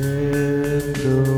And